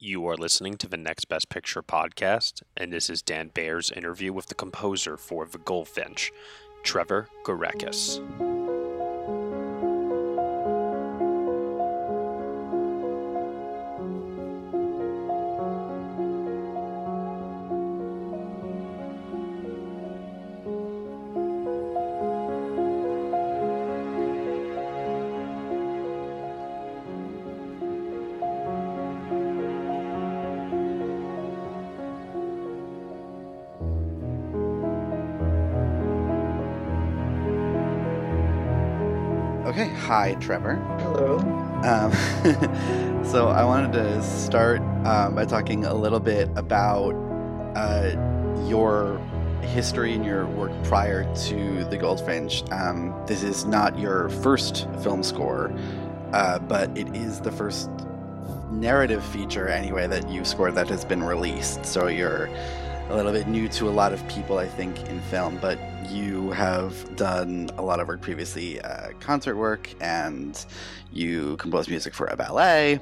You are listening to the Next Best Picture podcast, and this is Dan Bayer's interview with the composer for The Goldfinch, Trevor Gureckis. Hi, Trevor. Hello. Um, so I wanted to start um, by talking a little bit about uh, your history and your work prior to The Goldfinch. Um, this is not your first film score, uh, but it is the first narrative feature, anyway, that you've scored that has been released. So you're a little bit new to a lot of people, I think, in film, but you have done a lot of work previously, uh, concert work, and you composed music for a ballet,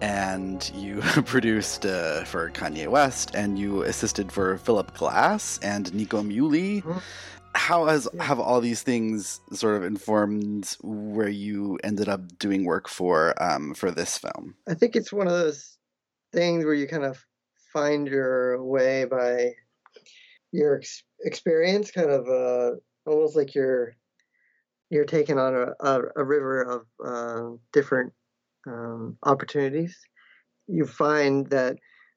and you produced uh, for Kanye West, and you assisted for Philip Glass and Nico Muhly. Mhm. How has have all these things sort of informed where you ended up doing work for um, for this film? I think it's one of those things where you kind of find your way by your ex- experience, kind of uh, almost like you're you're taking on a, a, a river of uh, different um, opportunities. You find that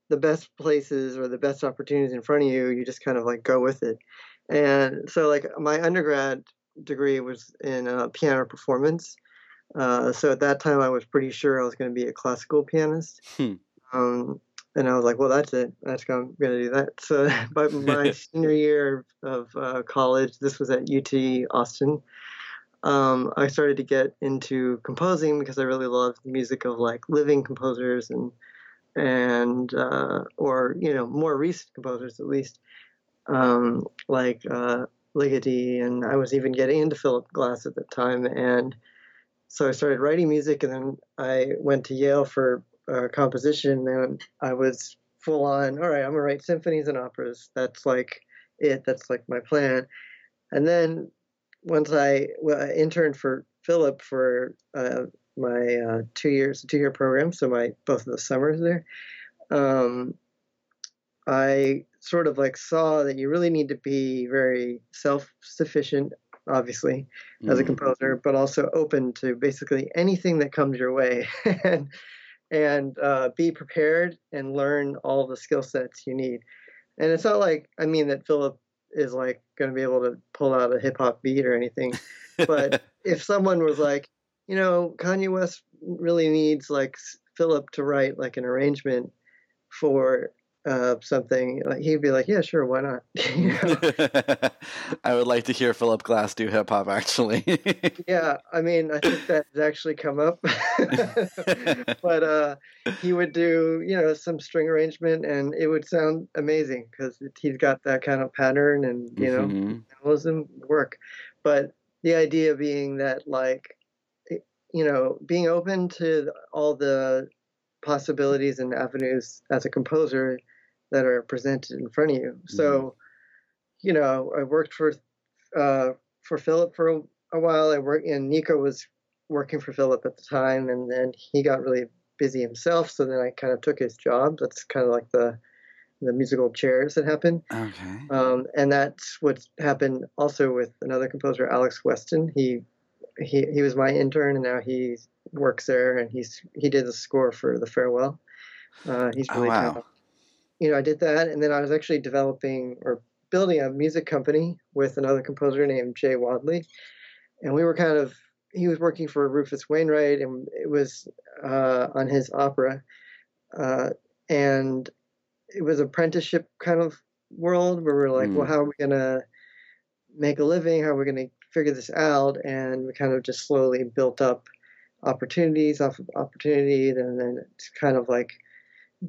the best places or the best opportunities in front of you, you just kind of like go with it. And so, like my undergrad degree was in uh, piano performance. Uh, so at that time, I was pretty sure I was going to be a classical pianist. Hmm. Um, and I was like, well, that's it. That's I'm going to do that. So by my senior year of uh, college, this was at UT Austin. Um, I started to get into composing because I really loved the music of like living composers and and uh, or you know more recent composers at least, um, like uh, Ligeti, and I was even getting into Philip Glass at the time, and so I started writing music, and then I went to Yale for uh, composition, and I was full on. All right, I'm gonna write symphonies and operas. That's like it. That's like my plan. And then once I, well, I interned for Philip for uh, my uh, two years, two year program, so my both of the summers there. Um, I sort of like saw that you really need to be very self sufficient, obviously, as a Mm. composer, but also open to basically anything that comes your way, and and uh, be prepared and learn all the skill sets you need. And it's not like I mean that Philip is like going to be able to pull out a hip hop beat or anything, but if someone was like, you know, Kanye West really needs like Philip to write like an arrangement for uh, something, like he'd be like, yeah, sure, why not? You know? I would like to hear Philip Glass do hip hop. Actually, yeah, I mean, I think that has actually come up. but uh, he would do, you know, some string arrangement, and it would sound amazing because he's got that kind of pattern, and you know, Mhm. minimalism work. But the idea being that, like, you know, being open to all the possibilities and avenues as a composer that are presented in front of you. So, you know, I worked for uh, for Philip for a, a while. I worked, and Nico was working for Philip at the time, and then he got really busy himself. So then I kind of took his job. That's kind of like the the musical chairs that happen. okay. Um, and that's what happened also with another composer, Alex Weston. He he he was my intern, and now he works there, and he's he did the score for the farewell. Uh, he's Oh, really wow. talented. You know, I did that, and then I was actually developing or building a music company with another composer named Jay Wadley, and we were kind of he was working for Rufus Wainwright, and it was uh, on his opera, uh, and it was apprenticeship kind of world where we're like, Mm. well, how are we gonna make a living? How are we gonna figure this out? And we kind of just slowly built up opportunities off of opportunity, and then it's kind of like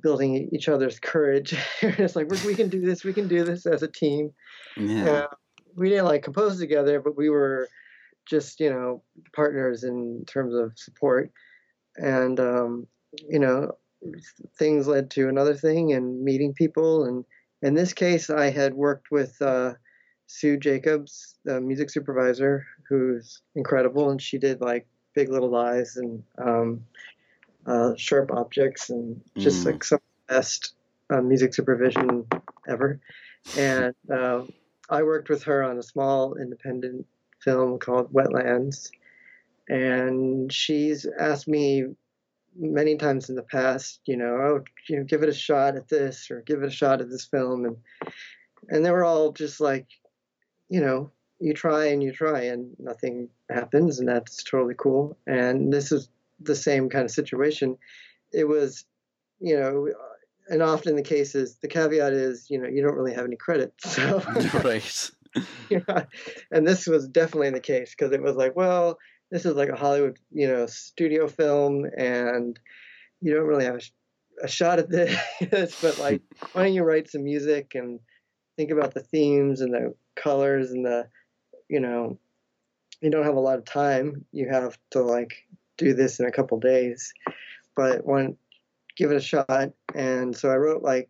building each other's courage. it's like we we can do this, we can do this as a team. Yeah. Uh, we didn't like compose together, but we were just you know partners in terms of support, and um, you know things led to another thing and meeting people. And in this case, I had worked with uh, Sue Jacobs, the music supervisor, who's incredible, and she did like Big Little Lies and um, uh, Sharp Objects and just Mm. like some of the best uh, music supervision ever. And uh, I worked with her on a small independent film called Wetlands. And she's asked me many times in the past, you know, oh, you know, give it a shot at this or give it a shot at this film, and and they were all just like, you know, you try and you try and nothing happens, and that's totally cool. And this is the same kind of situation. It was, you know, and often the case is the caveat is, you know, you don't really have any credit, so right. yeah. And this was definitely the case because it was like, well, this is like a Hollywood, you know, studio film, and you don't really have a, sh- a shot at this. but like, why don't you write some music and think about the themes and the colors and the, you know, you don't have a lot of time. You have to like do this in a couple days, but one, give it a shot. And so I wrote like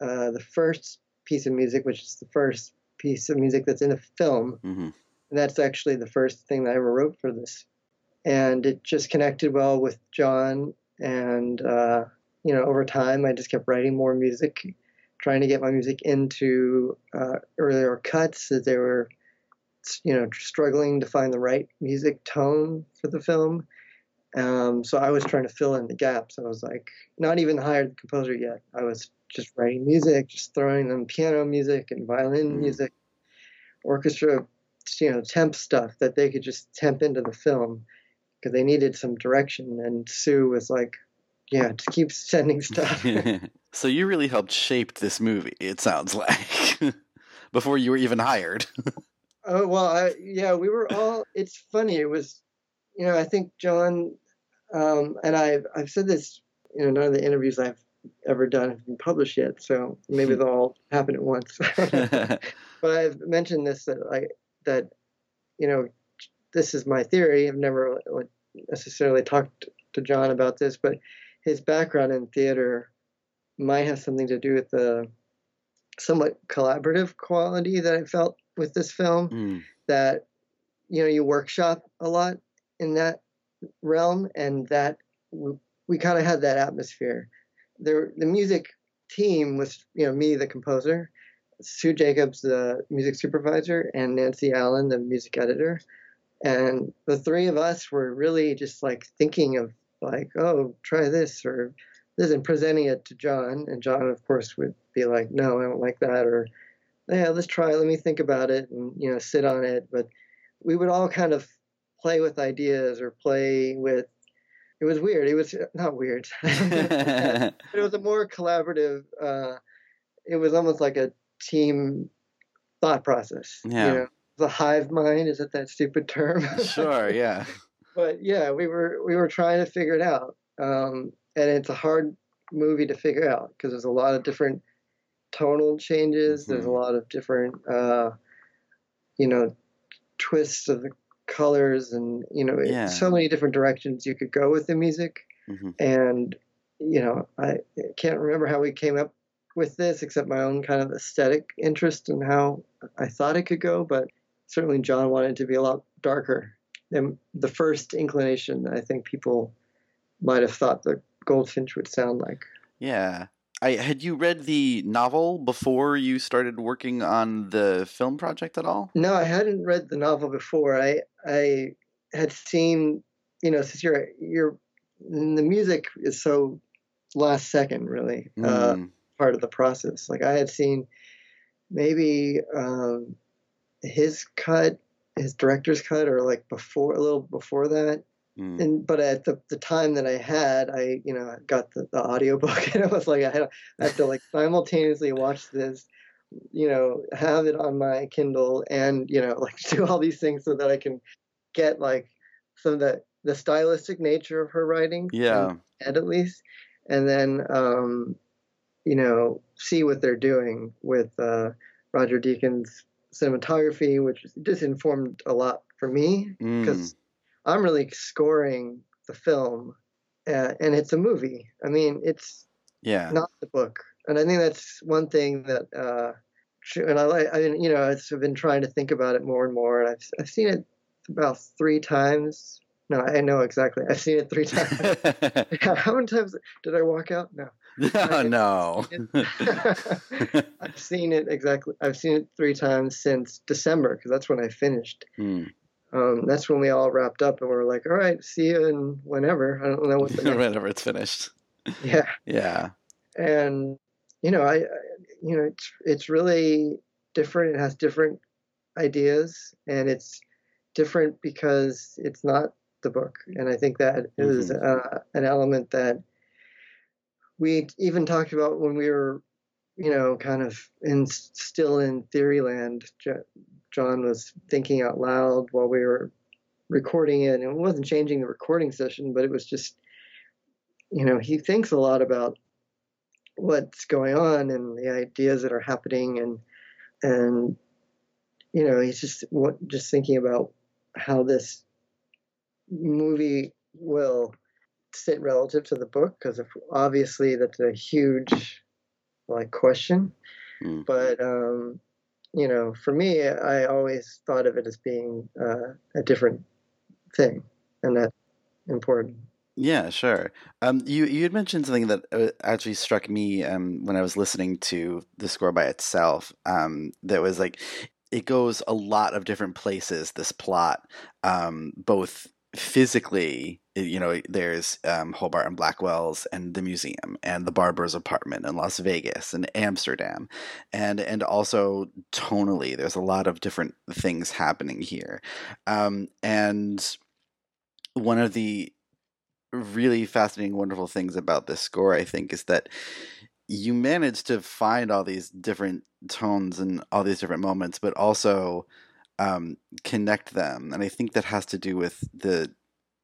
uh, the first piece of music, which is the first piece of music that's in a film. hmm And that's actually the first thing that I ever wrote for this. And it just connected well with John. And, uh, you know, over time, I just kept writing more music, trying to get my music into uh, earlier cuts as they were, you know, struggling to find the right music tone for the film. Um, so I was trying to fill in the gaps. I was like, not even hired the composer yet. I was just writing music, just throwing them piano music and violin Mm. music, orchestra, you know, temp stuff that they could just temp into the film because they needed some direction. And Sue was like, yeah, just keep sending stuff. so you really helped shape this movie. It sounds like before you were even hired. Oh well, I, yeah, we were all. It's funny. It was, you know, I think John, um, and I've I've said this. You know, none of the interviews I've ever done have been published yet, so maybe they'll all happen at once. but I've mentioned this that I that, you know, this is my theory. I've never necessarily talked to John about this, but his background in theater might have something to do with the somewhat collaborative quality that I felt with this film Mm, that you know you workshop a lot in that realm and that we, we kind of had that atmosphere there the music team was you know me the composer sue jacobs the music supervisor and nancy allen the music editor and the three of us were really just like thinking of like oh try this or this and presenting it to john and john of course would be like no i don't like that or yeah, let's try. Let me think about it and you know sit on it. But we would all kind of play with ideas or play with. It was weird. It was not weird. it was a more collaborative. Uh, it was almost like a team thought process. Yeah. You know, the hive mind is that that stupid term? sure, yeah. but yeah, we were we were trying to figure it out, um, and it's a hard movie to figure out because there's a lot of different tonal changes. There's a Mhm. lot of different, uh, you know, twists of the colors, and you know, Yeah. so many different directions you could go with the music. Mhm. And you know, I can't remember how we came up with this, except my own kind of aesthetic interest and how I thought it could go. But certainly, John wanted it to be a lot darker. than the first inclination, I think people might have thought the Goldfinch would sound like. Yeah. I had you read the novel before you started working on the film project at all? No, I hadn't read the novel before. I I had seen, you know, since you're you're the music is so last second, really. Uh, Mm, part of the process. Like I had seen maybe um, his cut, his director's cut, or like before a little before that. mm. And but at the, the time that I had, I you know got the, the audio book and I was like I, had, I have to like simultaneously watch this, you know, have it on my Kindle and you know like do all these things so that I can get like some of the the stylistic nature of her writing. Yeah. head at least, and then um, you know see what they're doing with uh, Roger Deakins' cinematography, which just informed a lot for me Mm. because I'm really scoring the film uh, and it's a movie. I mean, it's Yeah. not the book, and I think that's one thing that. Uh, and I like, I mean, you know, I've been trying to think about it more and more, and I've I've seen it about three times. No, I know exactly. I've seen it three times. How many times did I walk out? No. oh, no. I've seen it exactly. I've seen it three times since December because that's when I finished. Hmm. Um, that's when we all wrapped up and we were like, all right, see you in whenever. I don't know what the. Whenever it's finished. yeah, Yeah. and you know, I, you know, it's it's really different. It has different ideas, and it's different because it's not the book. And I think that is uh, an element that we even talked about when we were, you know, kind of in still in theory land. John was thinking out loud while we were recording it, and it wasn't changing the recording session, but it was just, you know, he thinks a lot about what's going on and the ideas that are happening, and and you know, he's just what just thinking about how this movie will sit relative to the book because obviously that's a huge like question Mm. but um you know for me i always thought of it as being uh, a different thing and that's important Yeah, sure. Um, you you had mentioned something that uh, actually struck me um, when I was listening to the score by itself. Um, that was like it goes a lot of different places. This plot, um, both physically, you know, there's um, Hobart and Blackwell's and the museum and the Barbour's apartment in Las Vegas and Amsterdam, and and also tonally, there's a lot of different things happening here, um, and one of the really fascinating, wonderful things about this score, I think, is that you manage to find all these different tones and all these different moments, but also um, connect them. And I think that has to do with the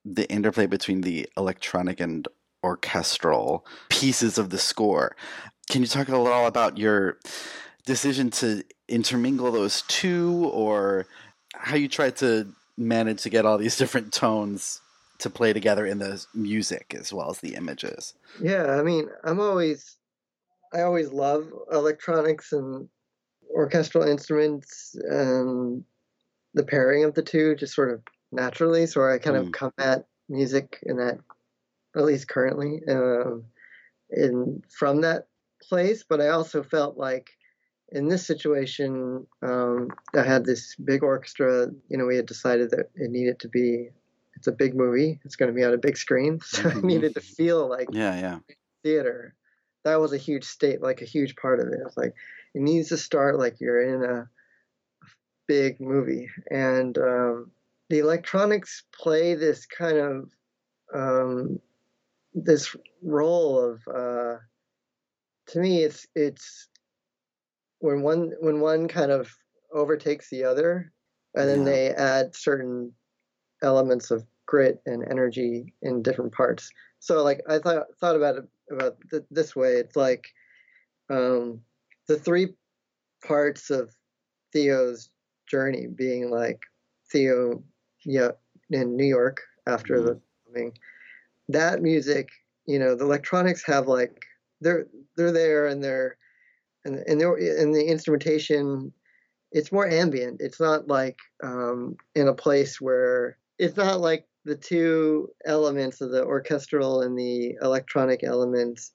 the interplay between the electronic and orchestral pieces of the score. Can you talk a little about your decision to intermingle those two, or how you tried to manage to get all these different tones to play together in the music as well as the images? yeah i mean i'm always i always love electronics and orchestral instruments and the pairing of the two just sort of naturally so i kind Mm. of come at music in that at least currently um, in from that place but i also felt like in this situation um, i had this big orchestra you know we had decided that it needed to be it's a big movie it's going to be on a big screen so Mhm. it needed to feel like Yeah, yeah. theater that was a huge state like a huge part of it it's like it needs to start like you're in a big movie and um, the electronics play this kind of um, this role of uh, to me it's it's when one when one kind of overtakes the other and then Yeah. they add certain elements of grit and energy in different parts. So like i thought thought about it about th- this way. It's like um, the three parts of theo's journey being like theo yeah in new york after the filming that music you know the electronics have like they're they're there and they're and and they're and the instrumentation it's more ambient. It's not like um, in a place where it's not like the two elements of the orchestral and the electronic elements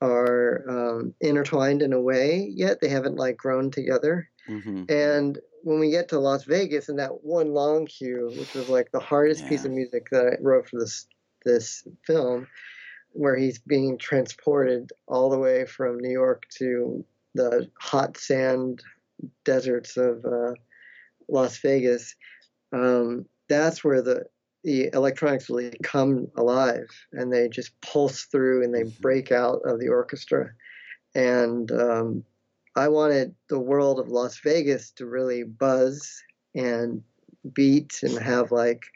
are um, intertwined in a way yet? They haven't like grown together? Hmm and when we get to Las Vegas and that one long cue, which was like the hardest piece of music that I wrote for this this film, where he's being transported all the way from New York to the hot sand deserts of uh, Las Vegas, um, that's where the the electronics really come alive and they just pulse through and they Mhm. break out of the orchestra. And um, I wanted the world of Las Vegas to really buzz and beat and have like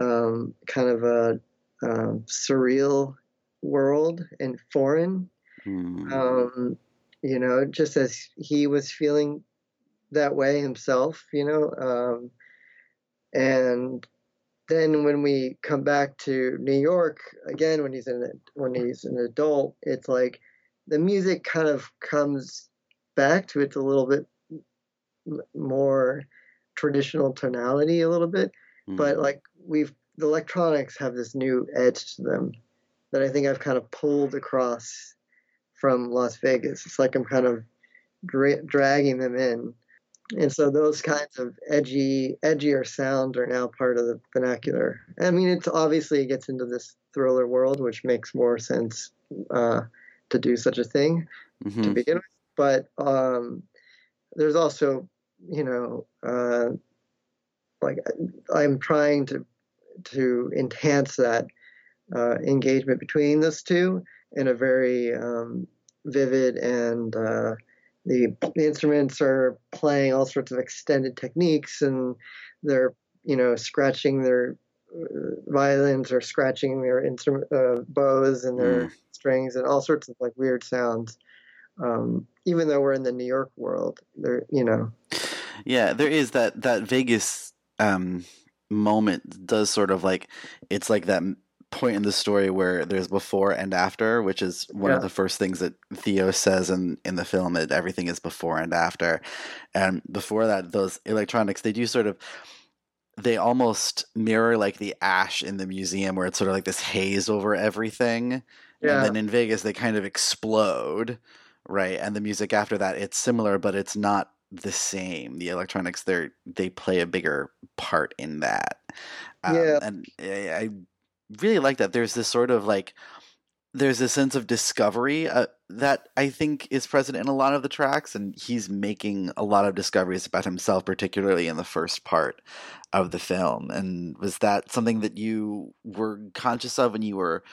um, kind of a um, surreal world and foreign. Mm. Um, you know, just as he was feeling that way himself, you know, um, and then when we come back to New York again, when he's an when he's an adult, it's like the music kind of comes back to its a little bit more traditional tonality, a little bit, mm-hmm. but like we've the electronics have this new edge to them that I think I've kind of pulled across from Las Vegas. It's like I'm kind of dra- dragging them in and so those kinds of edgy edgier sounds are now part of the vernacular i mean it's obviously it gets into this thriller world which makes more sense uh, to do such a thing mm-hmm. to begin with but um, there's also you know uh, like i'm trying to to enhance that uh, engagement between those two in a very um, vivid and uh, the, instruments are playing all sorts of extended techniques and they're you know scratching their uh, violins or scratching their instrument uh, bows and their mm. strings and all sorts of like weird sounds um, even though we're in the new york world there you know yeah there is that that vegas um, moment does sort of like it's like that point in the story where there's before and after, which is one yeah. of the first things that Theo says in, in the film that everything is before and after. And before that, those electronics, they do sort of they almost mirror like the ash in the museum where it's sort of like this haze over everything. Yeah. And then in Vegas they kind of explode, right? And the music after that it's similar but it's not the same. The electronics they they play a bigger part in that. Um, yeah. And I, I really like that. There's this sort of like there's a sense of discovery uh, that I think is present in a lot of the tracks, and he's making a lot of discoveries about himself, particularly in the first part of the film. And was that something that you were conscious of when you were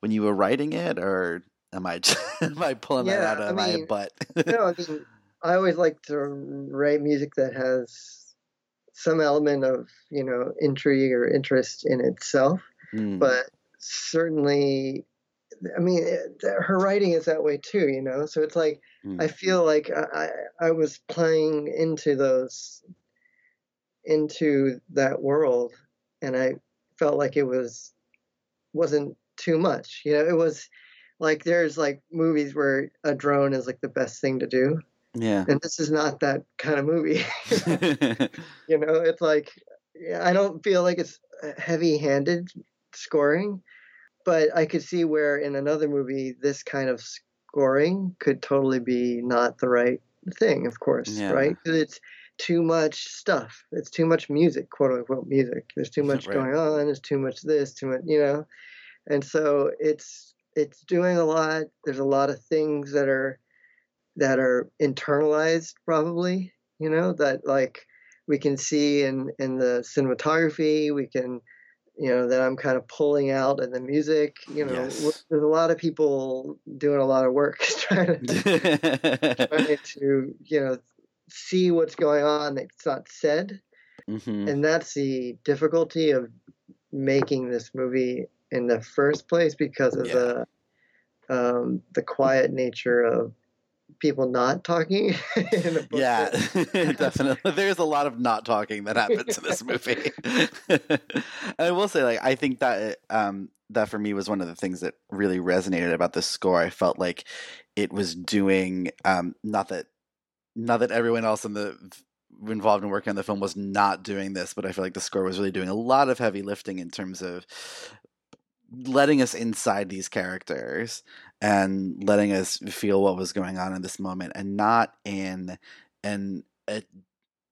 when you were writing it, or am I am I pulling yeah, that out of I mean, my butt? no, I mean I always like to write music that has some element of you know intrigue or interest in itself Mm. But certainly, I mean, her writing is that way too, you know? So it's like, mm. I feel like I, I was playing into those, into that world, and I felt like it was, wasn't too much, you know? It was like, there's like movies where a drone is like the best thing to do. Yeah. And this is not that kind of movie. you know, it's like, I don't feel like it's heavy handed scoring, but I could see where in another movie this kind of scoring could totally be not the right thing, of course, yeah. right? Because it's too much stuff. It's too much music, quote unquote music. There's too much right. going on. There's too much this, too much, you know. And so it's it's doing a lot. There's a lot of things that are that are internalized, probably, you know, that like we can see in in the cinematography. We can you know that I'm kind of pulling out in the music. You know, yes. there's a lot of people doing a lot of work trying to, trying to you know see what's going on that's not said, mm-hmm. and that's the difficulty of making this movie in the first place because of yeah. the um, the quiet nature of people not talking. yeah, definitely. There's a lot of not talking that happens in this movie. I will say, like, I think that um, that for me was one of the things that really resonated about the score. I felt like it was doing um, not that not that everyone else in the involved in working on the film was not doing this, but I feel like the score was really doing a lot of heavy lifting in terms of letting us inside these characters and letting us feel what was going on in this moment and not in in a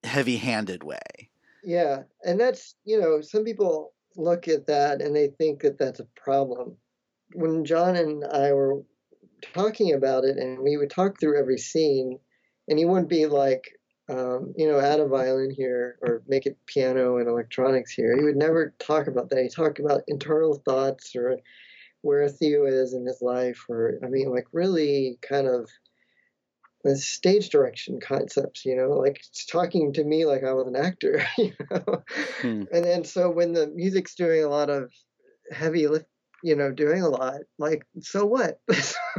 heavy-handed way. Yeah and that's you know some people look at that and they think that that's a problem. When john and i were talking about it and we would talk through every scene and he wouldn't be like um, you know, add a violin here or make it piano and electronics here. He would never talk about that. He talked about internal thoughts or where Theo is in his life, or I mean, like really kind of the stage direction concepts, you know, like talking to me like I was an actor, you know. Hmm. And then so when the music's doing a lot of heavy lift you know, doing a lot. Like, so what?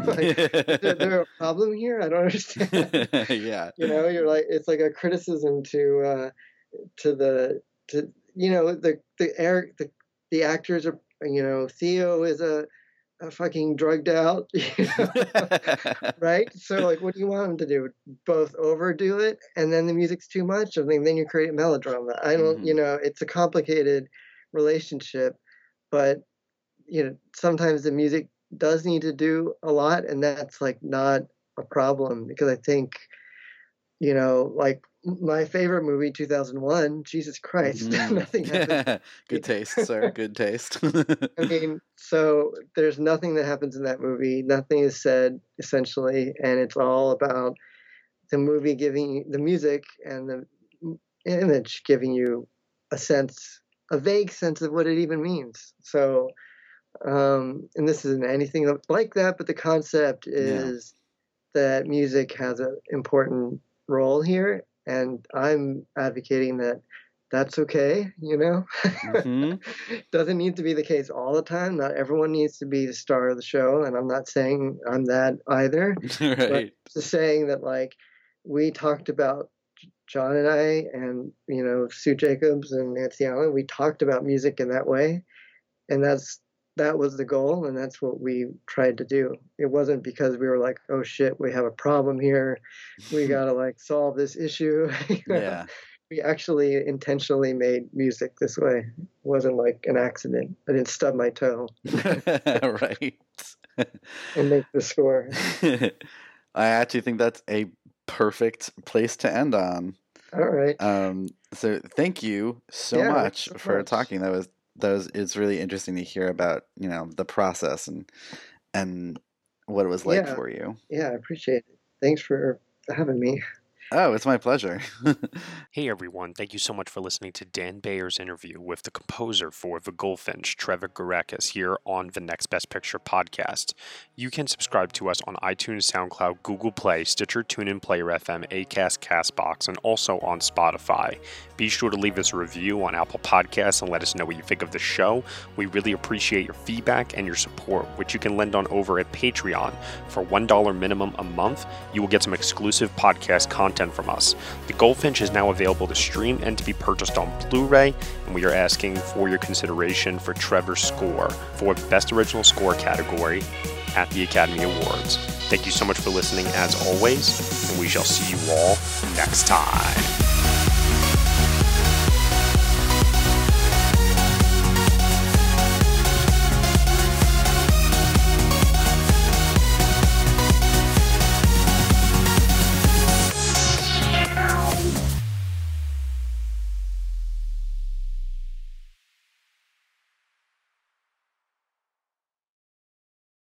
like, is there a problem here? I don't understand. yeah. You know, you're like, it's like a criticism to, uh, to the, to, you know the the air the the actors are you know Theo is a a fucking drugged out, you know? right? So like, what do you want him to do? Both overdo it, and then the music's too much, I mean, then you create melodrama. I don't, Mhm. you know, it's a complicated relationship, but you know, sometimes the music does need to do a lot, and that's like not a problem because I think, you know, like my favorite movie, 2001, Jesus Christ, Mhm. nothing happens Good taste, sir. Good taste. I mean, so there's nothing that happens in that movie. Nothing is said essentially, and it's all about the movie giving you the music and the image giving you a sense, a vague sense of what it even means. So, um, and this isn't anything like that, but the concept is that music has an important role here, and I'm advocating that that's okay, you know. Mhm. Doesn't need to be the case all the time. Not everyone needs to be the star of the show, and I'm not saying I'm that either. right. Just saying that, like, we talked about John and I, and you know Sue Jacobs and Nancy Allen. We talked about music in that way, and that's that was the goal, and that's what we tried to do. It wasn't because we were like, oh shit, we have a problem here. We gotta like solve this issue. Yeah. we actually intentionally made music this way. It wasn't like an accident. I didn't stub my toe right. and make the score. I actually think that's a perfect place to end on. All right. Um, so thank you so Yeah, much for course. talking. That was that was it's really interesting to hear about you know the process and and what it was like Yeah. for you. Yeah, I appreciate it. Thanks for having me. Oh, it's my pleasure. Hey everyone, thank you so much for listening to Dan Bayer's interview with the composer for The Goldfinch, Trevor Gureckis, here on the Next Best Picture podcast. You can subscribe to us on iTunes, SoundCloud, Google Play, Stitcher, TuneIn, Player FM, Acast, Castbox, and also on Spotify. Be sure to leave us a review on Apple Podcasts and let us know what you think of the show. We really appreciate your feedback and your support, which you can lend on over at Patreon. For $1 minimum a month, you will get some exclusive podcast content from us. The Goldfinch is now available to stream and to be purchased on Blu ray, and we are asking for your consideration for Trevor's score for Best Original Score category at the Academy Awards. Thank you so much for listening, as always, and we shall see you all next time.